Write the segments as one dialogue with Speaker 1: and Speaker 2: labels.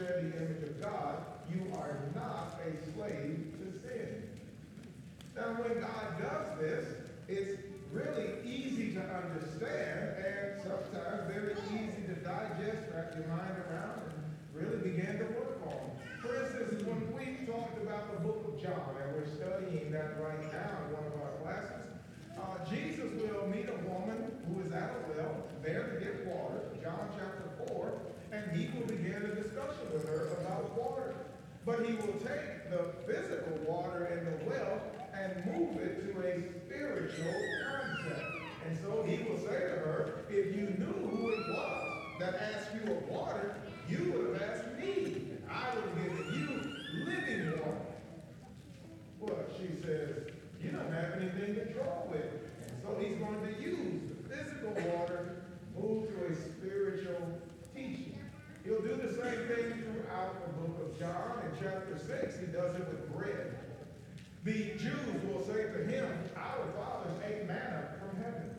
Speaker 1: Share the Image of God, You Are Not a Slave to Sin. Now, when God does this, it's really easy to understand and sometimes very easy to digest, wrap your mind around, and really begin to work on. For instance, when we talked about the book of John, and we're studying that right now in one of our classes, uh, Jesus will meet a woman who is at a well, there to get water, John chapter 4, and he will begin a discussion with her about water. But he will take the physical water in the well and move it to a spiritual concept. And so he will say to her, if you knew who it was that asked you of water, you would have asked me. and I would have given you living water. Well, she says, you don't have anything to draw with. And so he's going to use the physical water, move to a do the same thing throughout the book of John. In chapter 6, he does it with bread. The Jews will say to him, Our fathers ate manna from heaven.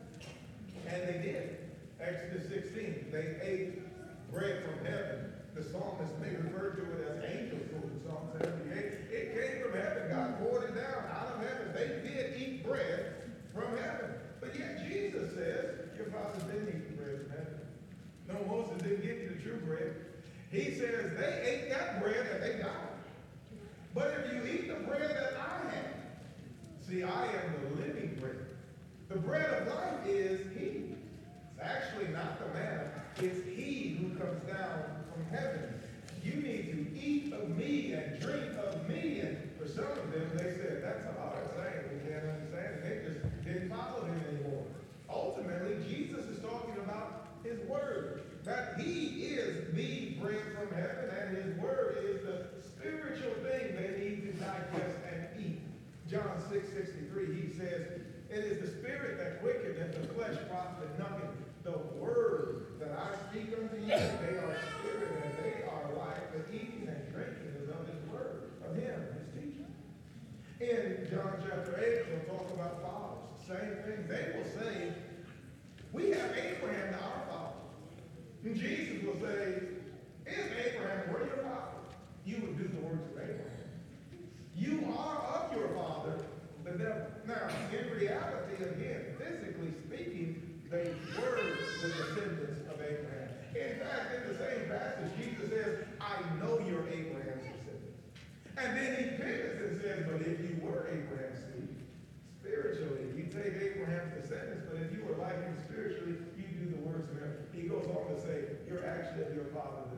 Speaker 1: And they did. Exodus 16, they ate bread from heaven. The psalmist may refer to it as angel food in Psalm 78. It came from heaven. God poured it down out of heaven. They did eat bread from heaven. But yet Jesus says, Your fathers didn't eat bread from heaven. No, Moses didn't give you the true bread. He says they ate that bread and they died. But if you eat the bread that I have, see, I am the living bread. The bread of life is He. It's actually not the manna. It's He who comes down from heaven. You need to eat of me and drink of me. And for some of them, they said, that's a hard saying. We can't understand it. They just didn't follow Him anymore. Ultimately, Jesus is talking about His Word. That He is the bread from heaven, and His Word is the spiritual thing they need to digest and eat. John 6 63, he says, It is the spirit that quickeneth, the flesh profiteth nothing. The word that I speak unto you, they are spirit and they are life. The eating and drinking is of his word, of him, his teaching. In John chapter 8, we'll talk about fathers. Same thing. They will say, We have Abraham, our father. And Jesus will say, If Abraham were your father, you would do the works of Abraham. You are of your father, the devil. Now, in reality, again, physically speaking, they were the descendants of Abraham. In fact, in the same passage, Jesus says, I know you're Abraham's descendants. And then he pivots and says, but if you were Abraham's seed, spiritually, you take Abraham's descendants, but if you were like him spiritually, you do the works of him. He goes on to say, you're actually of your father,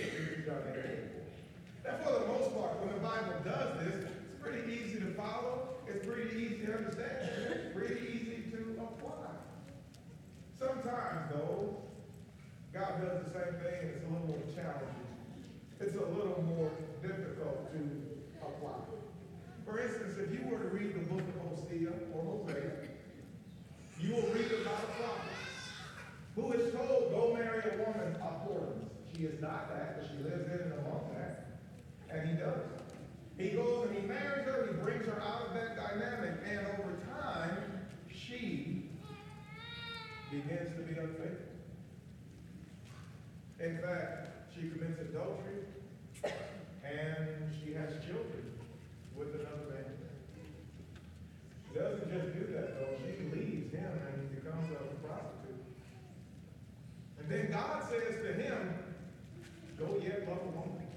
Speaker 1: the devil. John 8. And for the most part, when the Bible does this, it's pretty easy to follow. It's pretty easy to understand. It's pretty easy to apply. Sometimes, though, God does the same thing and it's a little more challenging. It's a little more difficult to apply. For instance, if you were to read the book of Hosea or Hosea, you will read about a prophet who is told, go marry a woman a whoredoms. She is not that, but she lives in and among that. And he does. He goes and he marries her, he brings her out of that dynamic, and over time, she begins to be unfaithful. In fact, she commits adultery, and she has children with another man. She doesn't just do that though. She leaves him and becomes a prostitute. And then God says to him, Go yet love a woman.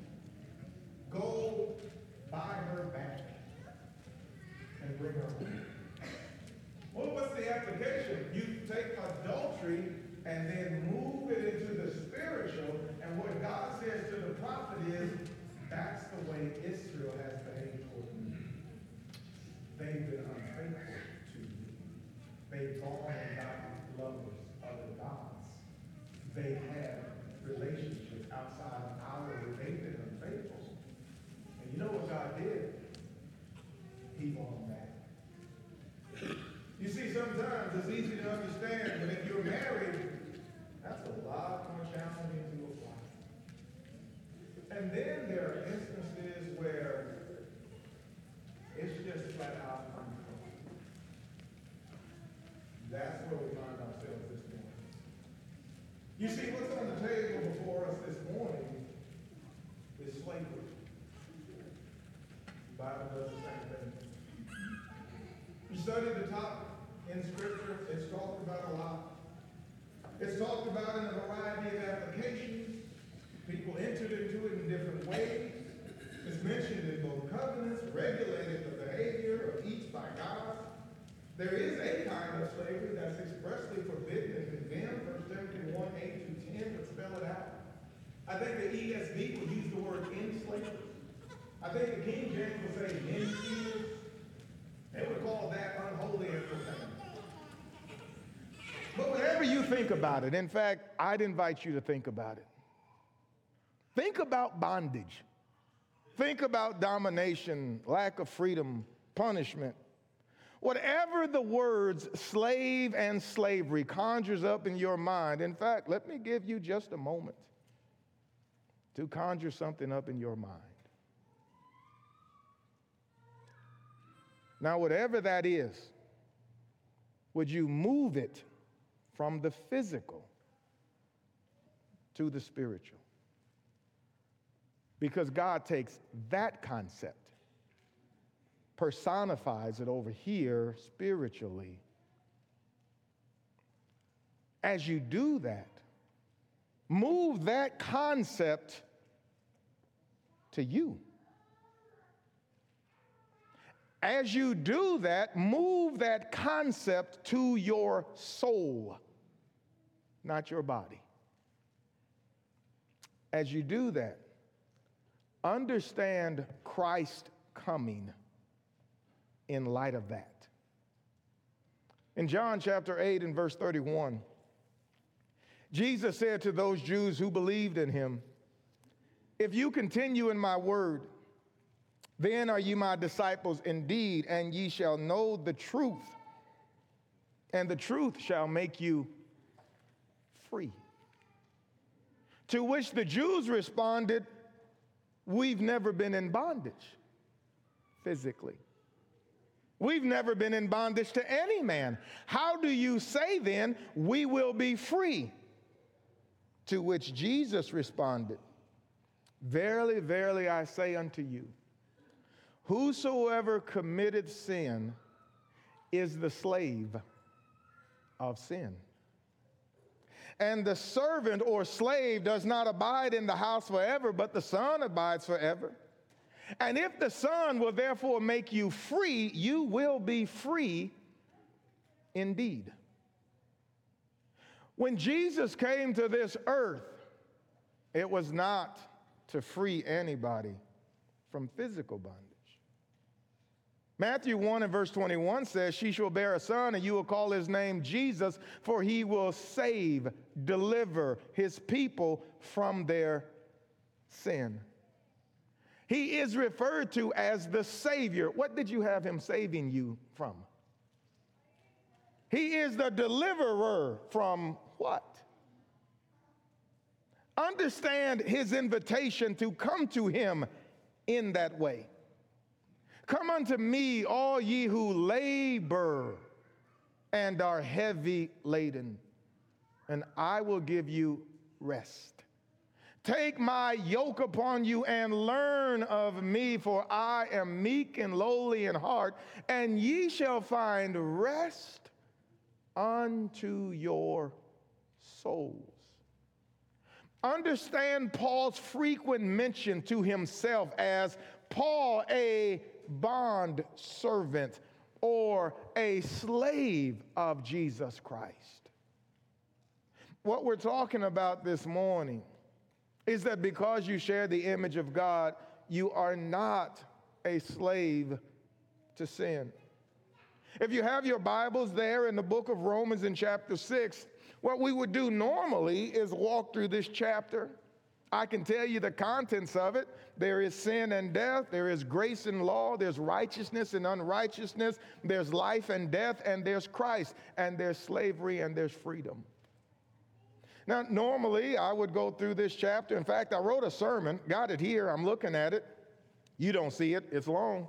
Speaker 1: Go buy her back and bring her home. Well, what's the application? You take adultery and then move it into the spiritual. And what God says to the prophet is, that's the way Israel has behaved toward me. They've been unfaithful to me. They've gone and gotten lovers, other gods. They have relationships outside of our they've been unfaithful. And you know what God did? He won them back. You see, sometimes it's easy to understand, but if you're married, that's a lot more challenging to apply. And then there are instances where it's just flat out unfair. That's where we find ourselves. You see, what's on the table before us this morning is slavery. The Bible does the same thing. You study the topic in Scripture, it's talked about a lot. It's talked about in a variety of applications. People entered into it in different ways. It's mentioned in both covenants, regulated the behavior of each by God. There is a kind of slavery that's expressly forbidden and condemned. 1 Timothy 1, 8 through 10 would spell it out. I think the ESV would use the word enslavement. I think the King James would say men They would call that unholy and profane. But whatever you think about it, in fact, I'd invite you to think about it. Think about bondage. Think about domination, lack of freedom, punishment. Whatever the words slave and slavery conjures up in your mind, in fact, let me give you just a moment to conjure something up in your mind. Now, whatever that is, would you move it from the physical to the spiritual. Because God takes that concept, personifies it over here spiritually. As you do that, move that concept to you. As you do that, move that concept to your soul not your body. As you do that, understand Christ coming in light of that. In John chapter 8 and verse 31, Jesus said to those Jews who believed in him, If you continue in my word, then are ye my disciples indeed, and ye shall know the truth, and the truth shall make you free. To which the Jews responded, We've never been in bondage physically. We've never been in bondage to any man. How do you say then, we will be free? To which Jesus responded, Verily, verily, I say unto you, whosoever committed sin is the slave of sin. And the servant or slave does not abide in the house forever, but the Son abides forever. And if the Son will therefore make you free, you will be free indeed. When Jesus came to this earth, it was not to free anybody from physical bondage. Matthew 1 and verse 21 says, She shall bear a son, and you will call his name Jesus, for he will save, deliver his people from their sin. He is referred to as the Savior. What did you have him saving you from? He is the deliverer from what? Understand his invitation to come to him in that way. Come unto me, all ye who labor and are heavy laden, and I will give you rest. Take my yoke upon you and learn of me, for I am meek and lowly in heart, and ye shall find rest unto your souls. Understand Paul's frequent mention to himself as Paul, a bond servant or a slave of Jesus Christ. What we're talking about this morning is that because you share the image of God, you are not a slave to sin. If you have your Bibles there in the book of Romans in chapter 6, what we would do normally is walk through this chapter. I can tell you the contents of it. There is sin and death, there is grace and law, there's righteousness and unrighteousness, there's life and death, and there's Christ, and there's slavery and there's freedom. Now, normally I would go through this chapter. In fact, I wrote a sermon, got it here, I'm looking at it. You don't see it, it's long.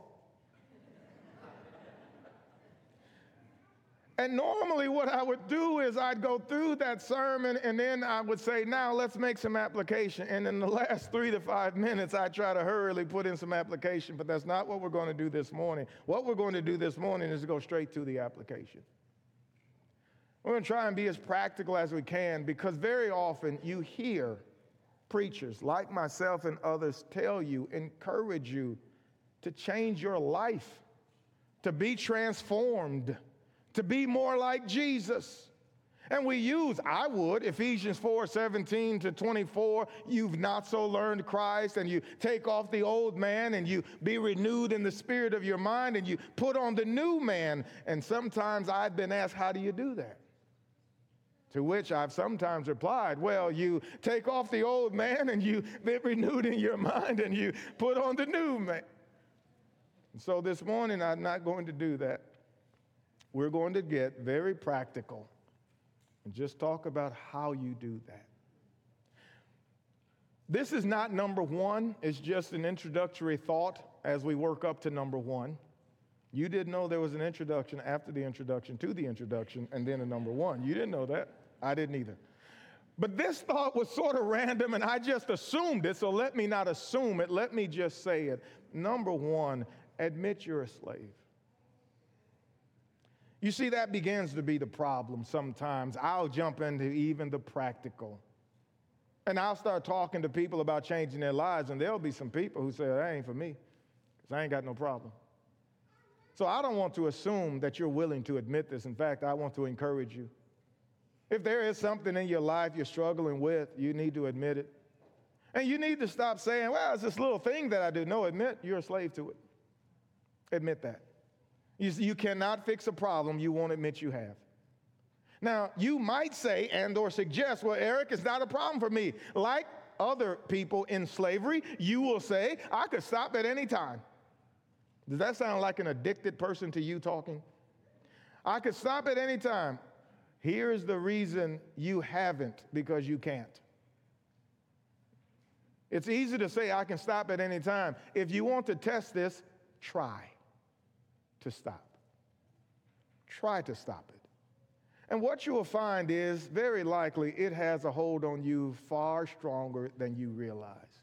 Speaker 1: And normally, what I would do is I'd go through that sermon and then I would say, Now let's make some application. And in the last three to five minutes, I try to hurriedly put in some application, but that's not what we're going to do this morning. What we're going to do this morning is go straight to the application. We're going to try and be as practical as we can because very often you hear preachers like myself and others tell you, encourage you to change your life, to be transformed to be more like Jesus. And we use, I would, Ephesians 4 17 to 24. You've not so learned Christ, and you take off the old man, and you be renewed in the spirit of your mind, and you put on the new man. And sometimes I've been asked, How do you do that? To which I've sometimes replied, Well, you take off the old man, and you be renewed in your mind, and you put on the new man. And so this morning, I'm not going to do that we're going to get very practical and just talk about how you do that. This is not number one, it's just an introductory thought as we work up to number one. You didn't know there was an introduction after the introduction to the introduction and then a number one. You didn't know that. I didn't either. But this thought was sort of random and I just assumed it, so let me not assume it. Let me just say it. Number one, admit you're a slave. You see, that begins to be the problem sometimes. I'll jump into even the practical. And I'll start talking to people about changing their lives, and there'll be some people who say, That ain't for me, because I ain't got no problem. So I don't want to assume that you're willing to admit this. In fact, I want to encourage you. If there is something in your life you're struggling with, you need to admit it. And you need to stop saying, Well, it's this little thing that I do. No, admit you're a slave to it. Admit that. You, you cannot fix a problem you won't admit you have. Now, you might say and or suggest, well, Eric, it's not a problem for me. Like other people in slavery, you will say, I could stop at any time. Does that sound like an addicted person to you talking? I could stop at any time. Here's the reason you haven't because you can't. It's easy to say, I can stop at any time. If you want to test this, try to stop. Try to stop it. And what you will find is very likely it has a hold on you far stronger than you realize.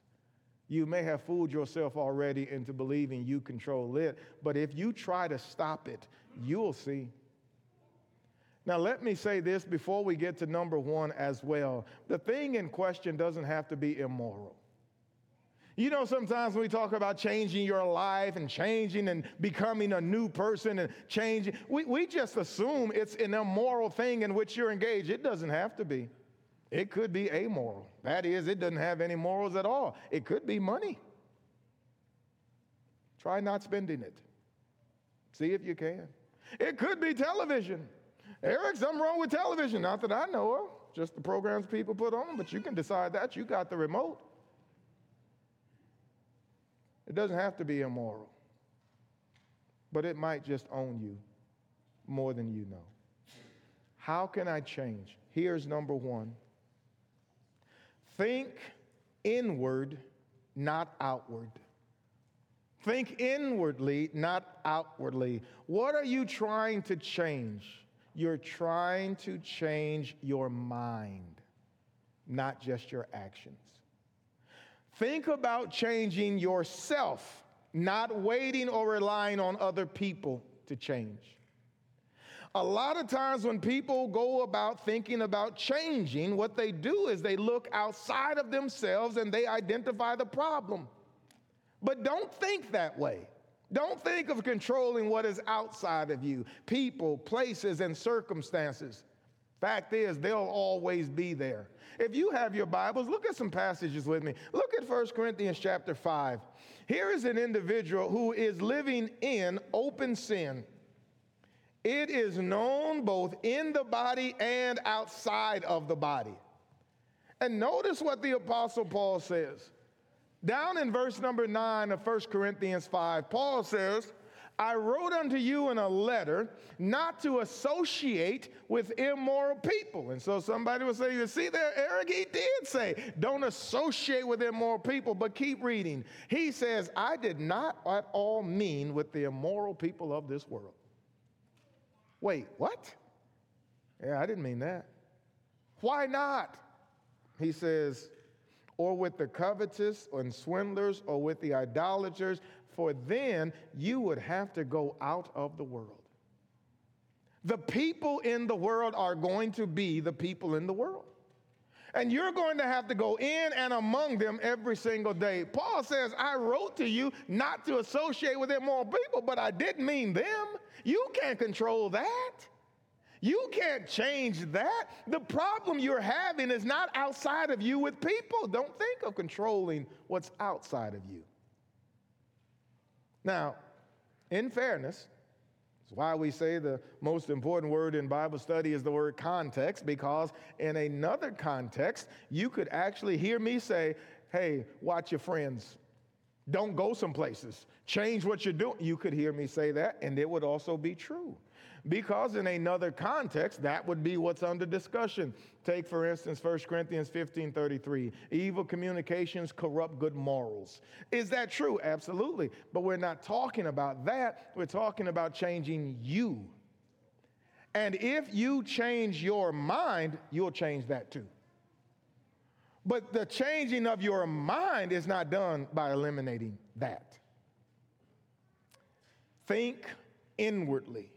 Speaker 1: You may have fooled yourself already into believing you control it, but if you try to stop it, you'll see. Now, let me say this before we get to number one as well. The thing in question doesn't have to be immoral. You know, sometimes when we talk about changing your life and changing and becoming a new person and changing, we, we just assume it's an immoral thing in which you're engaged. It doesn't have to be. It could be amoral. That is, it doesn't have any morals at all. It could be money. Try not spending it. See if you can. It could be television. Eric, something wrong with television. Not that I know of, just the programs people put on, but you can decide that. You got the remote. It doesn't have to be immoral, but it might just own you more than you know. How can I change? Here's number one think inward, not outward. Think inwardly, not outwardly. What are you trying to change? You're trying to change your mind, not just your actions. Think about changing yourself, not waiting or relying on other people to change. A lot of times, when people go about thinking about changing, what they do is they look outside of themselves and they identify the problem. But don't think that way. Don't think of controlling what is outside of you people, places, and circumstances. Fact is, they'll always be there. If you have your Bibles, look at some passages with me. Look at 1 Corinthians chapter 5. Here is an individual who is living in open sin. It is known both in the body and outside of the body. And notice what the Apostle Paul says. Down in verse number 9 of 1 Corinthians 5, Paul says, I wrote unto you in a letter not to associate with immoral people. And so somebody will say, You see there, Eric, he did say, Don't associate with immoral people, but keep reading. He says, I did not at all mean with the immoral people of this world. Wait, what? Yeah, I didn't mean that. Why not? He says, or with the covetous and swindlers or with the idolaters, for then you would have to go out of the world. The people in the world are going to be the people in the world. And you're going to have to go in and among them every single day. Paul says, I wrote to you not to associate with immoral people, but I didn't mean them. You can't control that. You can't change that. The problem you're having is not outside of you with people. Don't think of controlling what's outside of you. Now, in fairness, that's why we say the most important word in Bible study is the word context, because in another context, you could actually hear me say, Hey, watch your friends. Don't go some places. Change what you're doing. You could hear me say that, and it would also be true. Because in another context, that would be what's under discussion. Take, for instance, 1 Corinthians 15 33. Evil communications corrupt good morals. Is that true? Absolutely. But we're not talking about that. We're talking about changing you. And if you change your mind, you'll change that too. But the changing of your mind is not done by eliminating that. Think inwardly.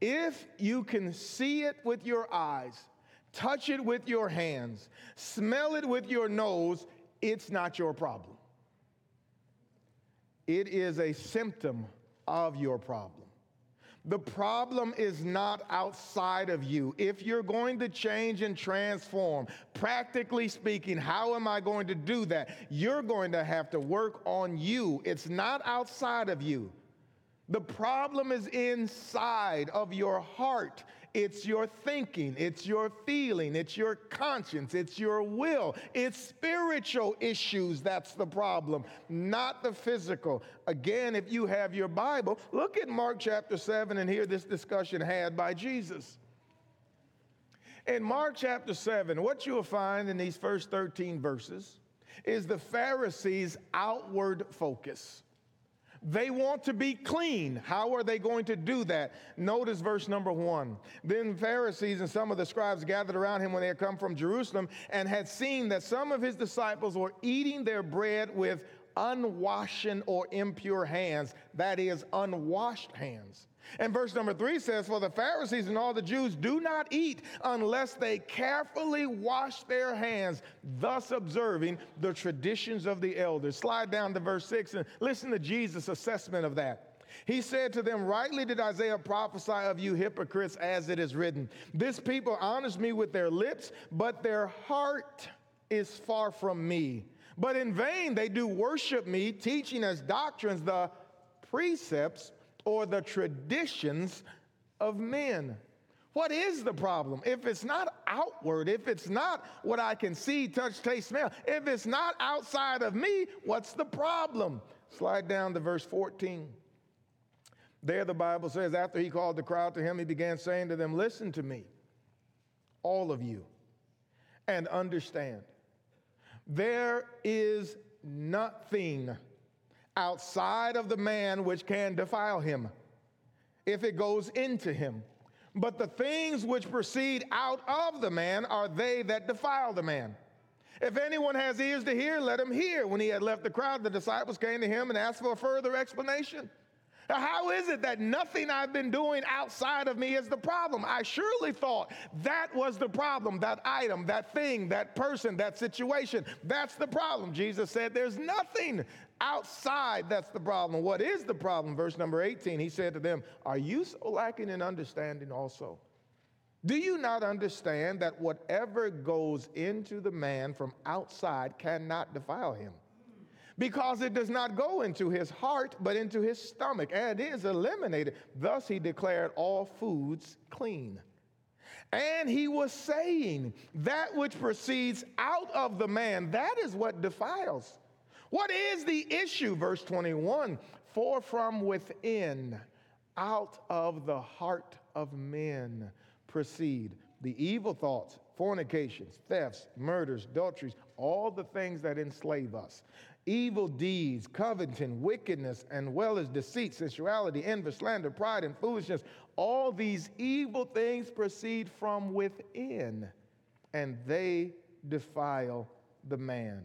Speaker 1: If you can see it with your eyes, touch it with your hands, smell it with your nose, it's not your problem. It is a symptom of your problem. The problem is not outside of you. If you're going to change and transform, practically speaking, how am I going to do that? You're going to have to work on you. It's not outside of you. The problem is inside of your heart. It's your thinking, it's your feeling, it's your conscience, it's your will. It's spiritual issues that's the problem, not the physical. Again, if you have your Bible, look at Mark chapter 7 and hear this discussion had by Jesus. In Mark chapter 7, what you'll find in these first 13 verses is the Pharisees' outward focus. They want to be clean. How are they going to do that? Notice verse number one. Then Pharisees and some of the scribes gathered around him when they had come from Jerusalem and had seen that some of his disciples were eating their bread with unwashen or impure hands, that is, unwashed hands. And verse number three says, For the Pharisees and all the Jews do not eat unless they carefully wash their hands, thus observing the traditions of the elders. Slide down to verse six and listen to Jesus' assessment of that. He said to them, Rightly did Isaiah prophesy of you hypocrites, as it is written. This people honors me with their lips, but their heart is far from me. But in vain they do worship me, teaching as doctrines the precepts or the traditions of men. What is the problem? If it's not outward, if it's not what I can see, touch, taste, smell, if it's not outside of me, what's the problem? Slide down to verse 14. There, the Bible says, after he called the crowd to him, he began saying to them, Listen to me, all of you, and understand. There is nothing outside of the man which can defile him, if it goes into him. But the things which proceed out of the man are they that defile the man. If anyone has ears to hear, let him hear. When he had left the crowd, the disciples came to him and asked for a further explanation. Now, how is it that nothing I've been doing outside of me is the problem? I surely thought that was the problem, that item, that thing, that person, that situation. That's the problem. Jesus said, There's nothing outside that's the problem. What is the problem? Verse number 18, he said to them, Are you so lacking in understanding also? Do you not understand that whatever goes into the man from outside cannot defile him? Because it does not go into his heart, but into his stomach, and is eliminated. Thus he declared all foods clean. And he was saying, That which proceeds out of the man, that is what defiles. What is the issue? Verse 21 For from within, out of the heart of men, proceed the evil thoughts, fornications, thefts, murders, adulteries, all the things that enslave us. Evil deeds, coveting, wickedness, and well as deceit, sensuality, envy, slander, pride, and foolishness. All these evil things proceed from within, and they defile the man.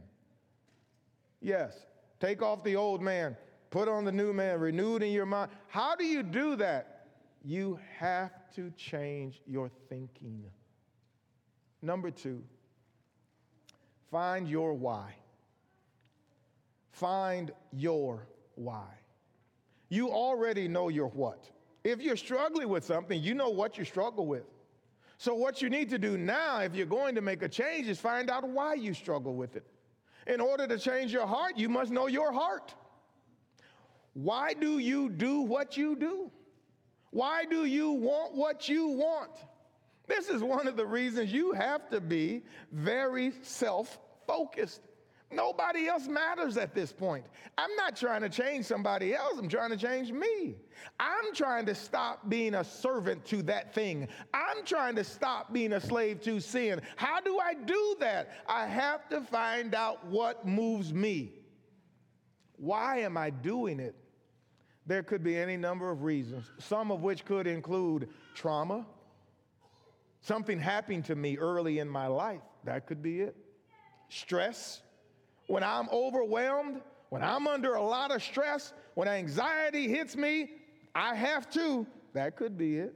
Speaker 1: Yes, take off the old man, put on the new man, renewed in your mind. How do you do that? You have to change your thinking. Number two, find your why. Find your why. You already know your what. If you're struggling with something, you know what you struggle with. So, what you need to do now, if you're going to make a change, is find out why you struggle with it. In order to change your heart, you must know your heart. Why do you do what you do? Why do you want what you want? This is one of the reasons you have to be very self focused. Nobody else matters at this point. I'm not trying to change somebody else, I'm trying to change me. I'm trying to stop being a servant to that thing. I'm trying to stop being a slave to sin. How do I do that? I have to find out what moves me. Why am I doing it? There could be any number of reasons, some of which could include trauma, something happened to me early in my life. That could be it. Stress. When I'm overwhelmed, when I'm under a lot of stress, when anxiety hits me, I have to. That could be it.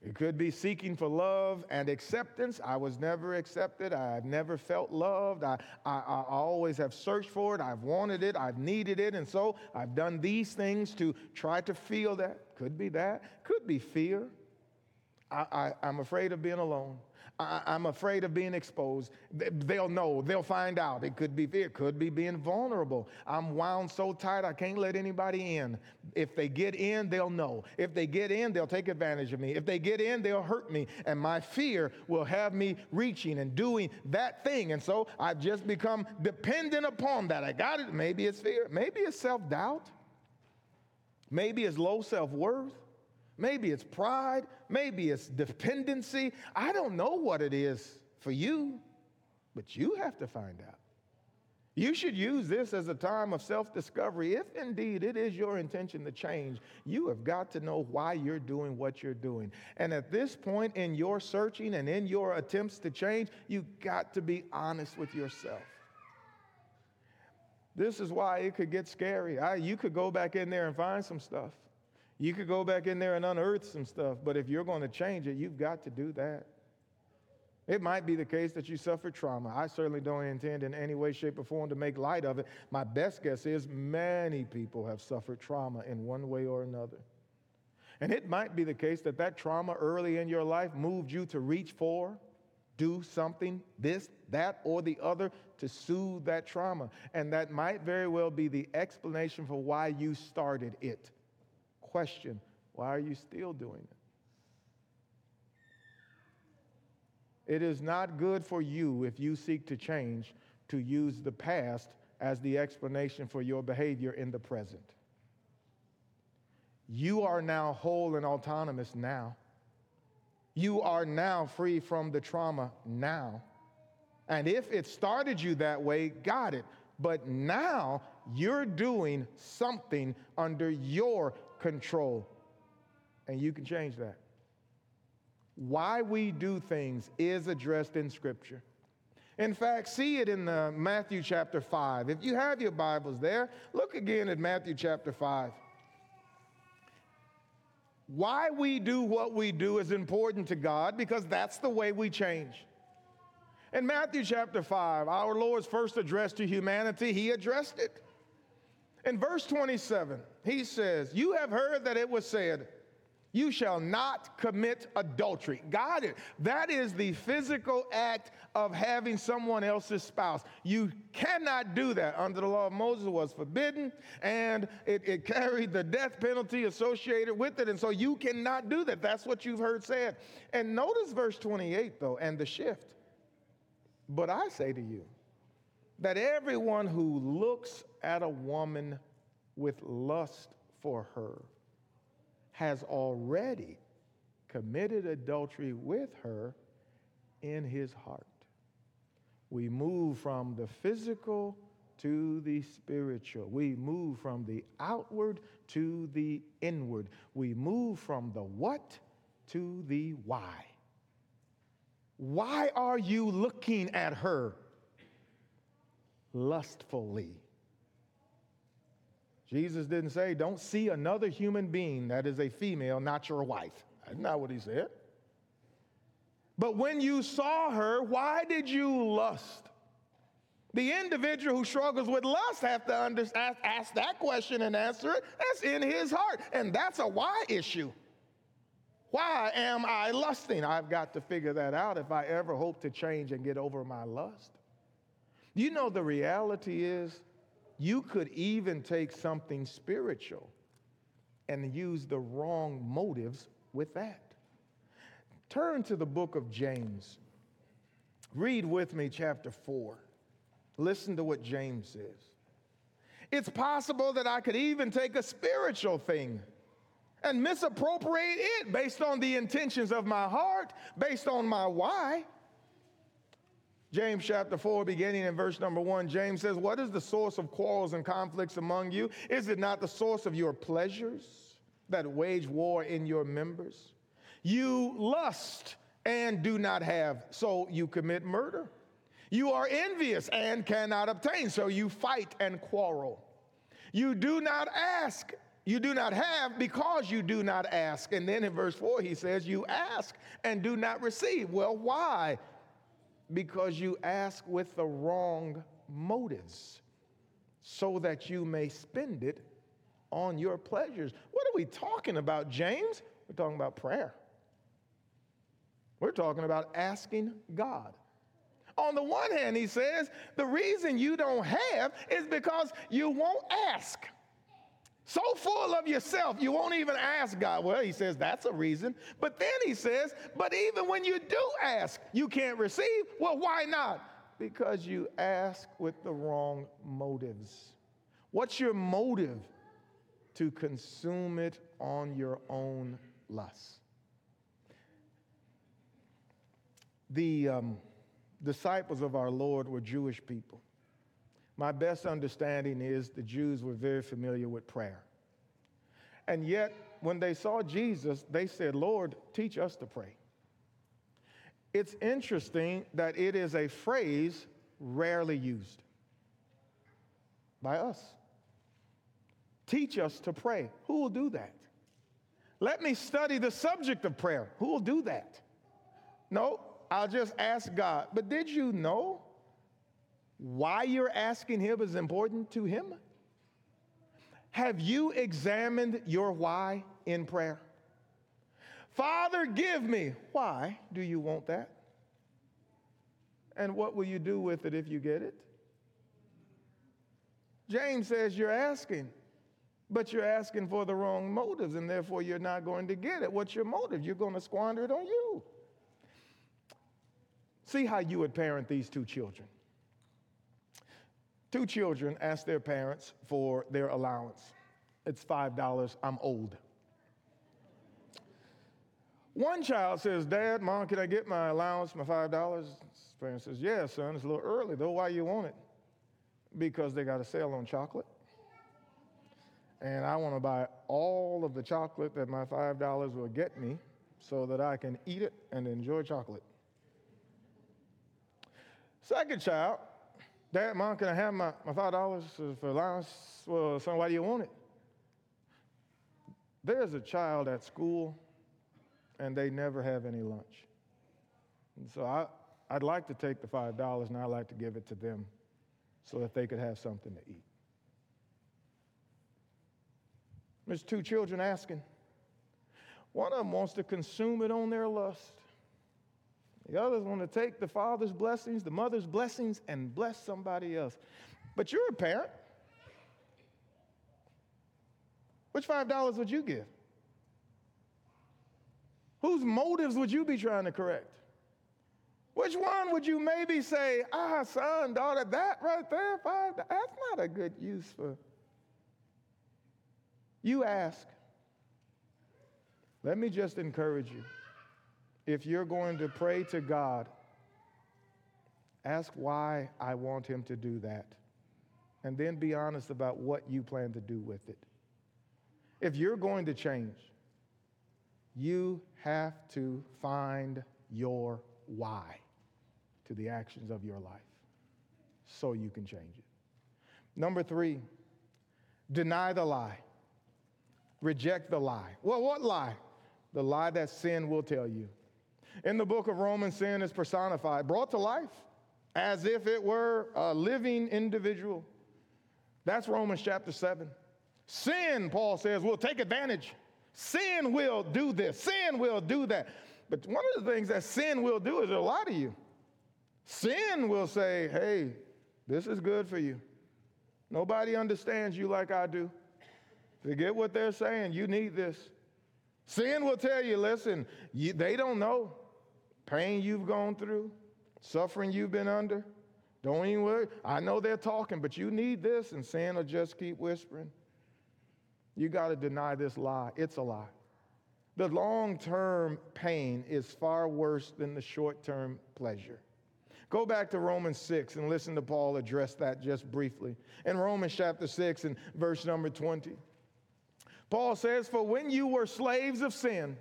Speaker 1: It could be seeking for love and acceptance. I was never accepted. I've never felt loved. I, I, I, always have searched for it. I've wanted it. I've needed it. And so I've done these things to try to feel that. Could be that. Could be fear. I, I, I'm afraid of being alone. I, am afraid of being exposed. They'll know, they'll find out. It could be fear, it could be being vulnerable. I'm wound so tight, I can't let anybody in. If they get in, they'll know. If they get in, they'll take advantage of me. If they get in, they'll hurt me. And my fear will have me reaching and doing that thing. And so I've just become dependent upon that. I got it. Maybe it's fear, maybe it's self doubt, maybe it's low self worth. Maybe it's pride. Maybe it's dependency. I don't know what it is for you, but you have to find out. You should use this as a time of self discovery. If indeed it is your intention to change, you have got to know why you're doing what you're doing. And at this point in your searching and in your attempts to change, you've got to be honest with yourself. This is why it could get scary. I, you could go back in there and find some stuff. You could go back in there and unearth some stuff, but if you're going to change it, you've got to do that. It might be the case that you suffered trauma. I certainly don't intend in any way, shape, or form to make light of it. My best guess is many people have suffered trauma in one way or another. And it might be the case that that trauma early in your life moved you to reach for, do something, this, that, or the other to soothe that trauma. And that might very well be the explanation for why you started it question why are you still doing it? It is not good for you if you seek to change to use the past as the explanation for your behavior in the present. You are now whole and autonomous now. You are now free from the trauma now. And if it started you that way, got it. But now you're doing something under your control. And you can change that. Why we do things is addressed in Scripture. In fact, see it in the Matthew chapter 5. If you have your Bibles there, look again at Matthew chapter 5. Why we do what we do is important to God because that's the way we change. In Matthew chapter 5, our Lord's first address to humanity, he addressed it. In verse 27, he says, You have heard that it was said, you shall not commit adultery. Got it. That is the physical act of having someone else's spouse. You cannot do that. Under the law of Moses was forbidden, and it, it carried the death penalty associated with it. And so you cannot do that. That's what you've heard said. And notice verse 28, though, and the shift. But I say to you that everyone who looks at a woman with lust for her has already committed adultery with her in his heart. We move from the physical to the spiritual. We move from the outward to the inward. We move from the what to the why. Why are you looking at her lustfully? Jesus didn't say, don't see another human being that is a female, not your wife. That's not what he said. But when you saw her, why did you lust? The individual who struggles with lust have to understand, ask that question and answer it. That's in his heart. And that's a why issue. Why am I lusting? I've got to figure that out if I ever hope to change and get over my lust. You know, the reality is you could even take something spiritual and use the wrong motives with that. Turn to the book of James. Read with me chapter 4. Listen to what James says. It's possible that I could even take a spiritual thing and misappropriate it based on the intentions of my heart, based on my why. James chapter 4, beginning in verse number 1, James says, What is the source of quarrels and conflicts among you? Is it not the source of your pleasures that wage war in your members? You lust and do not have, so you commit murder. You are envious and cannot obtain, so you fight and quarrel. You do not ask, you do not have because you do not ask. And then in verse 4, he says, You ask and do not receive. Well, why? Because you ask with the wrong motives so that you may spend it on your pleasures. What are we talking about, James? We're talking about prayer. We're talking about asking God. On the one hand, he says, the reason you don't have is because you won't ask. So full of yourself, you won't even ask God. Well, he says that's a reason. But then he says, but even when you do ask, you can't receive. Well, why not? Because you ask with the wrong motives. What's your motive? To consume it on your own lust. The um, disciples of our Lord were Jewish people. My best understanding is the Jews were very familiar with prayer. And yet, when they saw Jesus, they said, Lord, teach us to pray. It's interesting that it is a phrase rarely used by us. Teach us to pray. Who will do that? Let me study the subject of prayer. Who will do that? No, I'll just ask God. But did you know why you're asking Him is important to Him? Have you examined your why in prayer? Father, give me. Why do you want that? And what will you do with it if you get it? James says you're asking, but you're asking for the wrong motives, and therefore you're not going to get it. What's your motive? You're going to squander it on you. See how you would parent these two children. Two children ask their parents for their allowance. It's $5. I'm old. One child says, Dad, Mom, can I get my allowance, my $5? His parent says, Yeah, son, it's a little early, though. Why you want it? Because they got a sale on chocolate. And I want to buy all of the chocolate that my $5 will get me so that I can eat it and enjoy chocolate. Second child, Dad, Mom, can I have my, my $5 for allowance? Well, son, why do you want it? There's a child at school and they never have any lunch. And so I, I'd like to take the $5 and I'd like to give it to them so that they could have something to eat. There's two children asking. One of them wants to consume it on their lust. The others want to take the father's blessings, the mother's blessings, and bless somebody else. But you're a parent. Which $5 would you give? Whose motives would you be trying to correct? Which one would you maybe say, ah, son, daughter, that right there, five, that's not a good use for. You ask. Let me just encourage you. If you're going to pray to God, ask why I want Him to do that. And then be honest about what you plan to do with it. If you're going to change, you have to find your why to the actions of your life so you can change it. Number three, deny the lie, reject the lie. Well, what lie? The lie that sin will tell you. In the book of Romans, sin is personified, brought to life as if it were a living individual. That's Romans chapter 7. Sin, Paul says, will take advantage. Sin will do this, sin will do that. But one of the things that sin will do is it'll lie to you. Sin will say, hey, this is good for you. Nobody understands you like I do. Forget what they're saying. You need this. Sin will tell you, listen, you, they don't know pain you've gone through, suffering you've been under. Don't even worry. I know they're talking, but you need this, and sin will just keep whispering. You got to deny this lie. It's a lie. The long term pain is far worse than the short term pleasure. Go back to Romans 6 and listen to Paul address that just briefly. In Romans chapter 6 and verse number 20, Paul says, For when you were slaves of sin,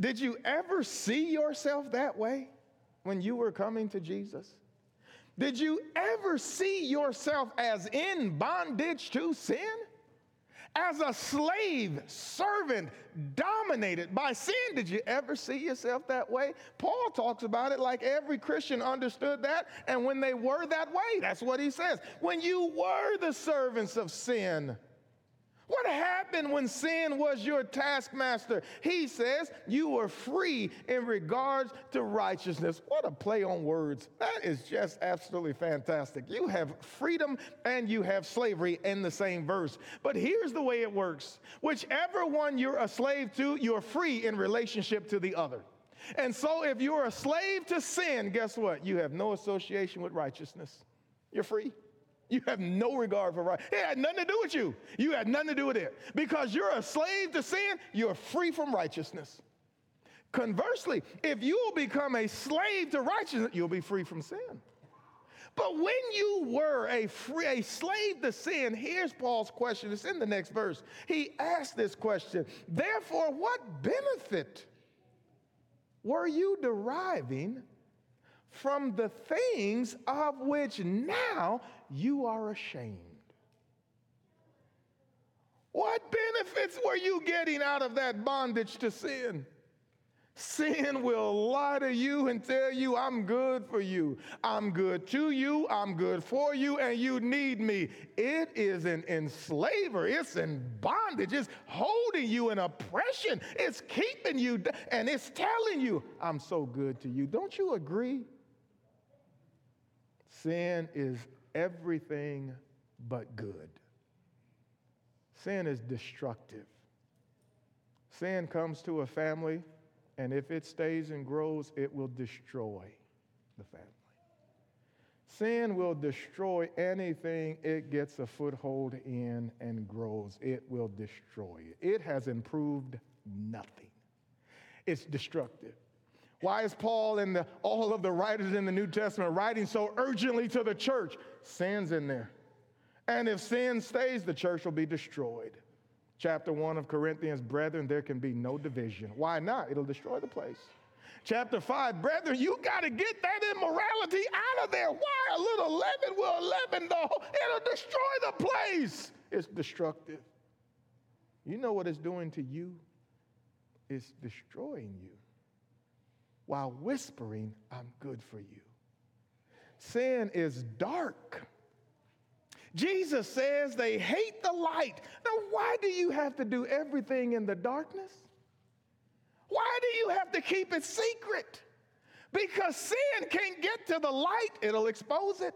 Speaker 1: did you ever see yourself that way when you were coming to Jesus? Did you ever see yourself as in bondage to sin? as a slave, servant, dominated by sin. Did you ever see yourself that way? Paul talks about it like every Christian understood that. And when they were that way, that's what he says. When you were the servants of sin, what happened when sin was your taskmaster? He says you were free in regards to righteousness. What a play on words. That is just absolutely fantastic. You have freedom and you have slavery in the same verse. But here's the way it works whichever one you're a slave to, you're free in relationship to the other. And so if you're a slave to sin, guess what? You have no association with righteousness. You're free. You have no regard for right. It had nothing to do with you. You had nothing to do with it. Because you're a slave to sin, you're free from righteousness. Conversely, if you will become a slave to righteousness, you'll be free from sin. But when you were a free, a slave to sin, here's Paul's question. It's in the next verse. He asked this question. Therefore, what benefit were you deriving from the things of which now you are ashamed. What benefits were you getting out of that bondage to sin? Sin will lie to you and tell you, I'm good for you. I'm good to you. I'm good for you, and you need me. It is an enslaver. It's in bondage. It's holding you in oppression. It's keeping you, and it's telling you, I'm so good to you. Don't you agree? Sin is everything but good. Sin is destructive. Sin comes to a family, and if it stays and grows, it will destroy the family. Sin will destroy anything it gets a foothold in and grows. It will destroy it. It has improved nothing. It's destructive. Why is Paul and the, all of the writers in the New Testament writing so urgently to the church? Sin's in there. And if sin stays, the church will be destroyed. Chapter 1 of Corinthians, brethren, there can be no division. Why not? It'll destroy the place. Chapter 5, brethren, you got to get that immorality out of there. Why? A little leaven will leaven the whole, it'll destroy the place. It's destructive. You know what it's doing to you? It's destroying you while whispering, I'm good for you. Sin is dark. Jesus says they hate the light. Now, why do you have to do everything in the darkness? Why do you have to keep it secret? Because sin can't get to the light, it'll expose it.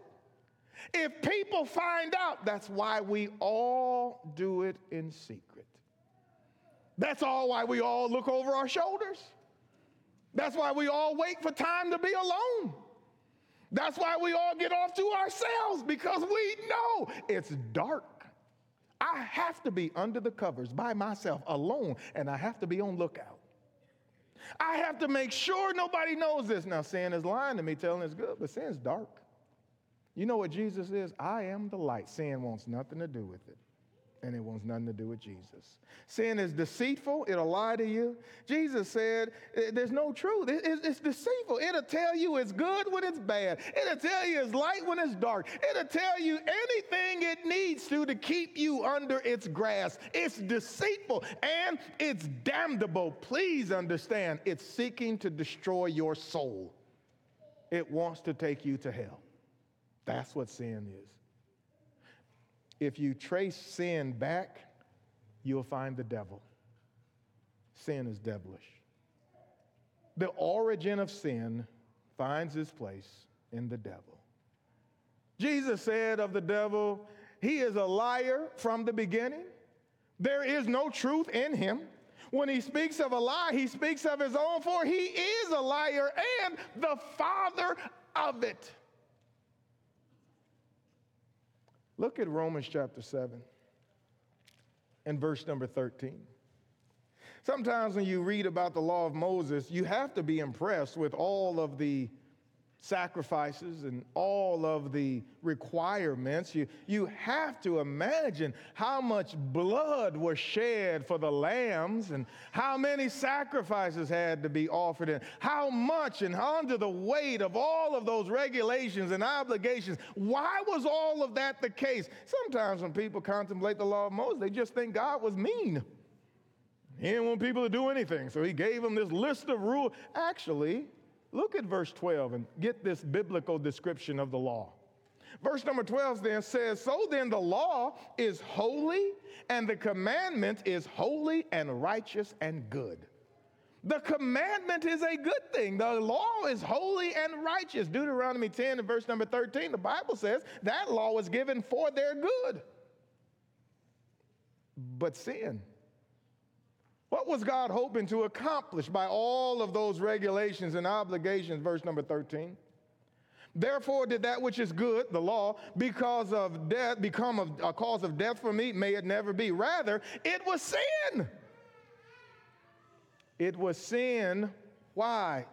Speaker 1: If people find out, that's why we all do it in secret. That's all why we all look over our shoulders. That's why we all wait for time to be alone. That's why we all get off to ourselves because we know it's dark. I have to be under the covers by myself alone, and I have to be on lookout. I have to make sure nobody knows this. Now, sin is lying to me, telling it's good, but sin's dark. You know what Jesus is? I am the light. Sin wants nothing to do with it and it wants nothing to do with Jesus. Sin is deceitful, it'll lie to you. Jesus said, eh, There's no truth. It's deceitful. It'll tell you it's good when it's bad, it'll tell you it's light when it's dark, it'll tell you anything it needs to to keep you under its grasp. It's deceitful and it's damnable. Please understand, it's seeking to destroy your soul, it wants to take you to hell. That's what sin is if you trace sin back, you'll find the devil. Sin is devilish. The origin of sin finds its place in the devil. Jesus said of the devil, He is a liar from the beginning. There is no truth in him. When he speaks of a lie, he speaks of his own, for he is a liar and the father of it. Look at Romans chapter 7 and verse number 13. Sometimes when you read about the law of Moses, you have to be impressed with all of the sacrifices and all of the requirements, you, you have to imagine how much blood was shed for the lambs and how many sacrifices had to be offered and how much and under the weight of all of those regulations and obligations. Why was all of that the case? Sometimes when people contemplate the law of Moses, they just think God was mean. He didn't want people to do anything, so he gave them this list of rules. Actually, Look at verse 12 and get this biblical description of the law. Verse number 12 then says, So then the law is holy, and the commandment is holy and righteous and good. The commandment is a good thing. The law is holy and righteous. Deuteronomy 10 and verse number 13, the Bible says that law was given for their good. But sin what was God hoping to accomplish by all of those regulations and obligations? Verse number 13. Therefore, did that which is good, the law, because of death, become a, a cause of death for me? May it never be. Rather, it was sin. It was sin. Why?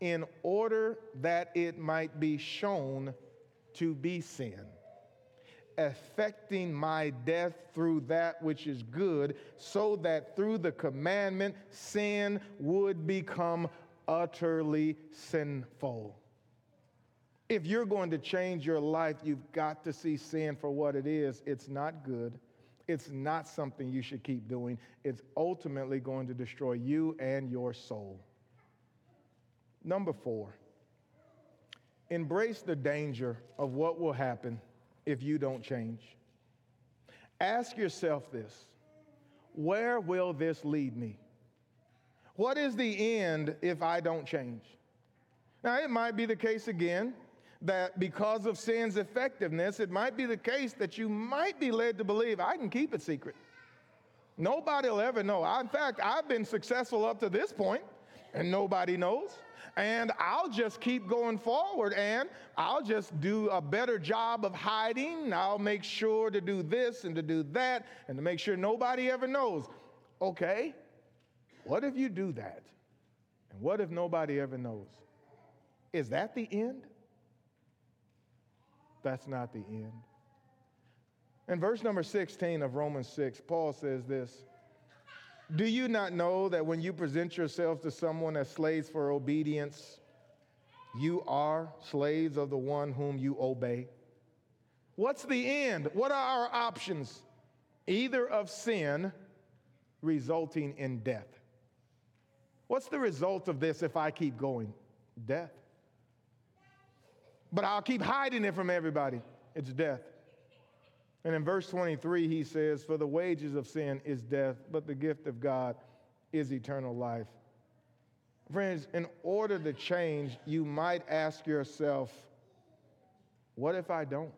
Speaker 1: In order that it might be shown to be sin affecting my death through that which is good, so that through the commandment sin would become utterly sinful. If you're going to change your life, you've got to see sin for what it is. It's not good. It's not something you should keep doing. It's ultimately going to destroy you and your soul. Number four, embrace the danger of what will happen if you don't change. Ask yourself this where will this lead me? What is the end if I don't change? Now, it might be the case again that because of sin's effectiveness, it might be the case that you might be led to believe I can keep it secret. Nobody will ever know. In fact, I've been successful up to this point, and nobody knows and I'll just keep going forward and I'll just do a better job of hiding. I'll make sure to do this and to do that and to make sure nobody ever knows. Okay, what if you do that? And what if nobody ever knows? Is that the end? That's not the end. In verse number 16 of Romans 6, Paul says this Do you not know that when you present yourselves to someone as slaves for obedience, you are slaves of the one whom you obey? What's the end? What are our options? Either of sin resulting in death. What's the result of this if I keep going? Death. But I'll keep hiding it from everybody. It's death. And in verse 23, he says, For the wages of sin is death, but the gift of God is eternal life. Friends, in order to change, you might ask yourself, What if I don't?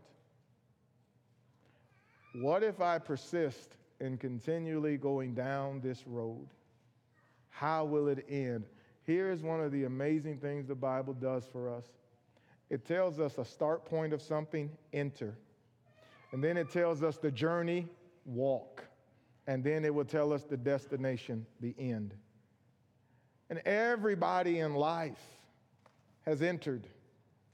Speaker 1: What if I persist in continually going down this road? How will it end? Here is one of the amazing things the Bible does for us it tells us a start point of something, enter. And then it tells us the journey, walk. And then it will tell us the destination, the end. And everybody in life has entered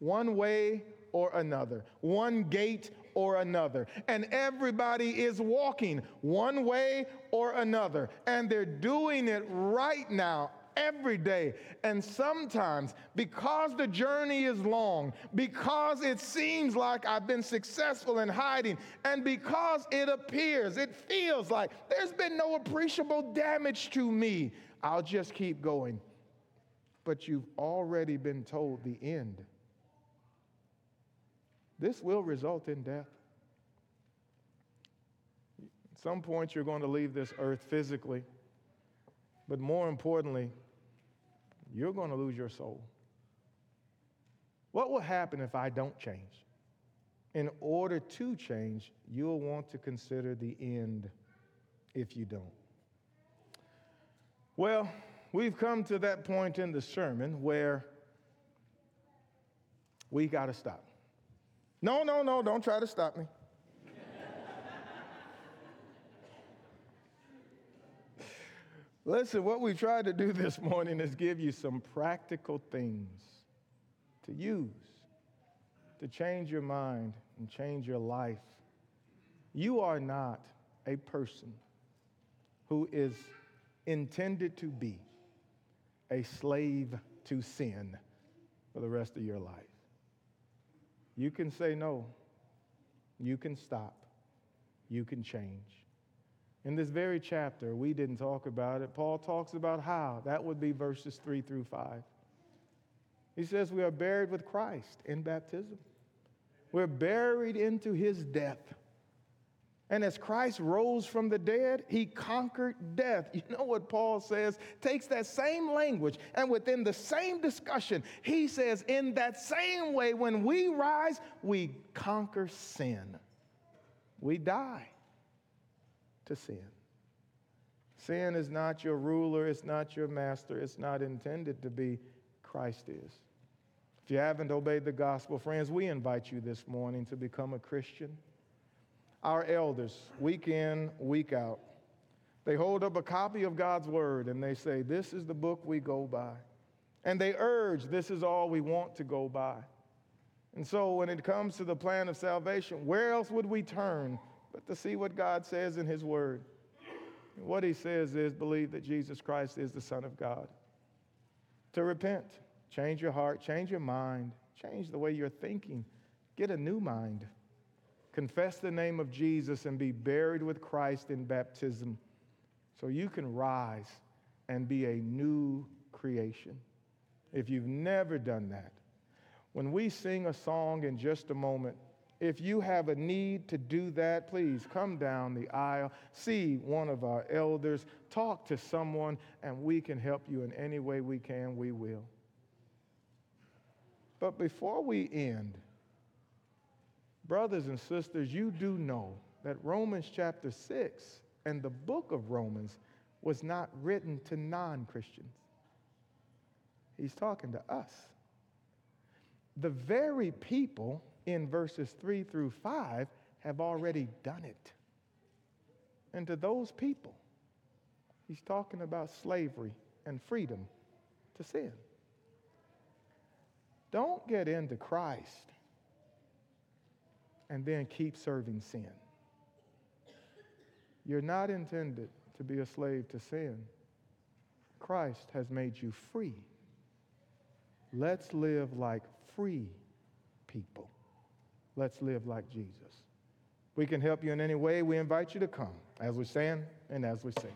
Speaker 1: one way or another, one gate or another. And everybody is walking one way or another. And they're doing it right now every day. And sometimes, because the journey is long, because it seems like I've been successful in hiding, and because it appears, it feels like there's been no appreciable damage to me, I'll just keep going. But you've already been told the end. This will result in death. At some point, you're going to leave this earth physically, but more importantly, you're going to lose your soul. What will happen if I don't change? In order to change, you'll want to consider the end if you don't. Well, we've come to that point in the sermon where we got to stop. No, no, no, don't try to stop me. Listen, what we tried to do this morning is give you some practical things to use to change your mind and change your life. You are not a person who is intended to be a slave to sin for the rest of your life. You can say no, you can stop, you can change. In this very chapter, we didn't talk about it. Paul talks about how. That would be verses 3 through 5. He says, We are buried with Christ in baptism. We're buried into his death. And as Christ rose from the dead, he conquered death. You know what Paul says? Takes that same language, and within the same discussion, he says, In that same way, when we rise, we conquer sin. We die to sin. Sin is not your ruler, it's not your master, it's not intended to be. Christ is. If you haven't obeyed the gospel, friends, we invite you this morning to become a Christian. Our elders, week in, week out, they hold up a copy of God's word and they say, This is the book we go by. And they urge, This is all we want to go by. And so when it comes to the plan of salvation, where else would we turn but to see what God says in His Word. what He says is believe that Jesus Christ is the Son of God. To repent, change your heart, change your mind, change the way you're thinking, get a new mind. Confess the name of Jesus and be buried with Christ in baptism so you can rise and be a new creation. If you've never done that, when we sing a song in just a moment, if you have a need to do that, please come down the aisle, see one of our elders, talk to someone, and we can help you in any way we can, we will. But before we end, brothers and sisters, you do know that Romans chapter 6 and the book of Romans was not written to non Christians. He's talking to us. The very people in verses 3 through 5 have already done it. And to those people, he's talking about slavery and freedom to sin. Don't get into Christ and then keep serving sin. You're not intended to be a slave to sin. Christ has made you free. Let's live like free people. Let's live like Jesus. We can help you in any way. We invite you to come as we stand and as we sing.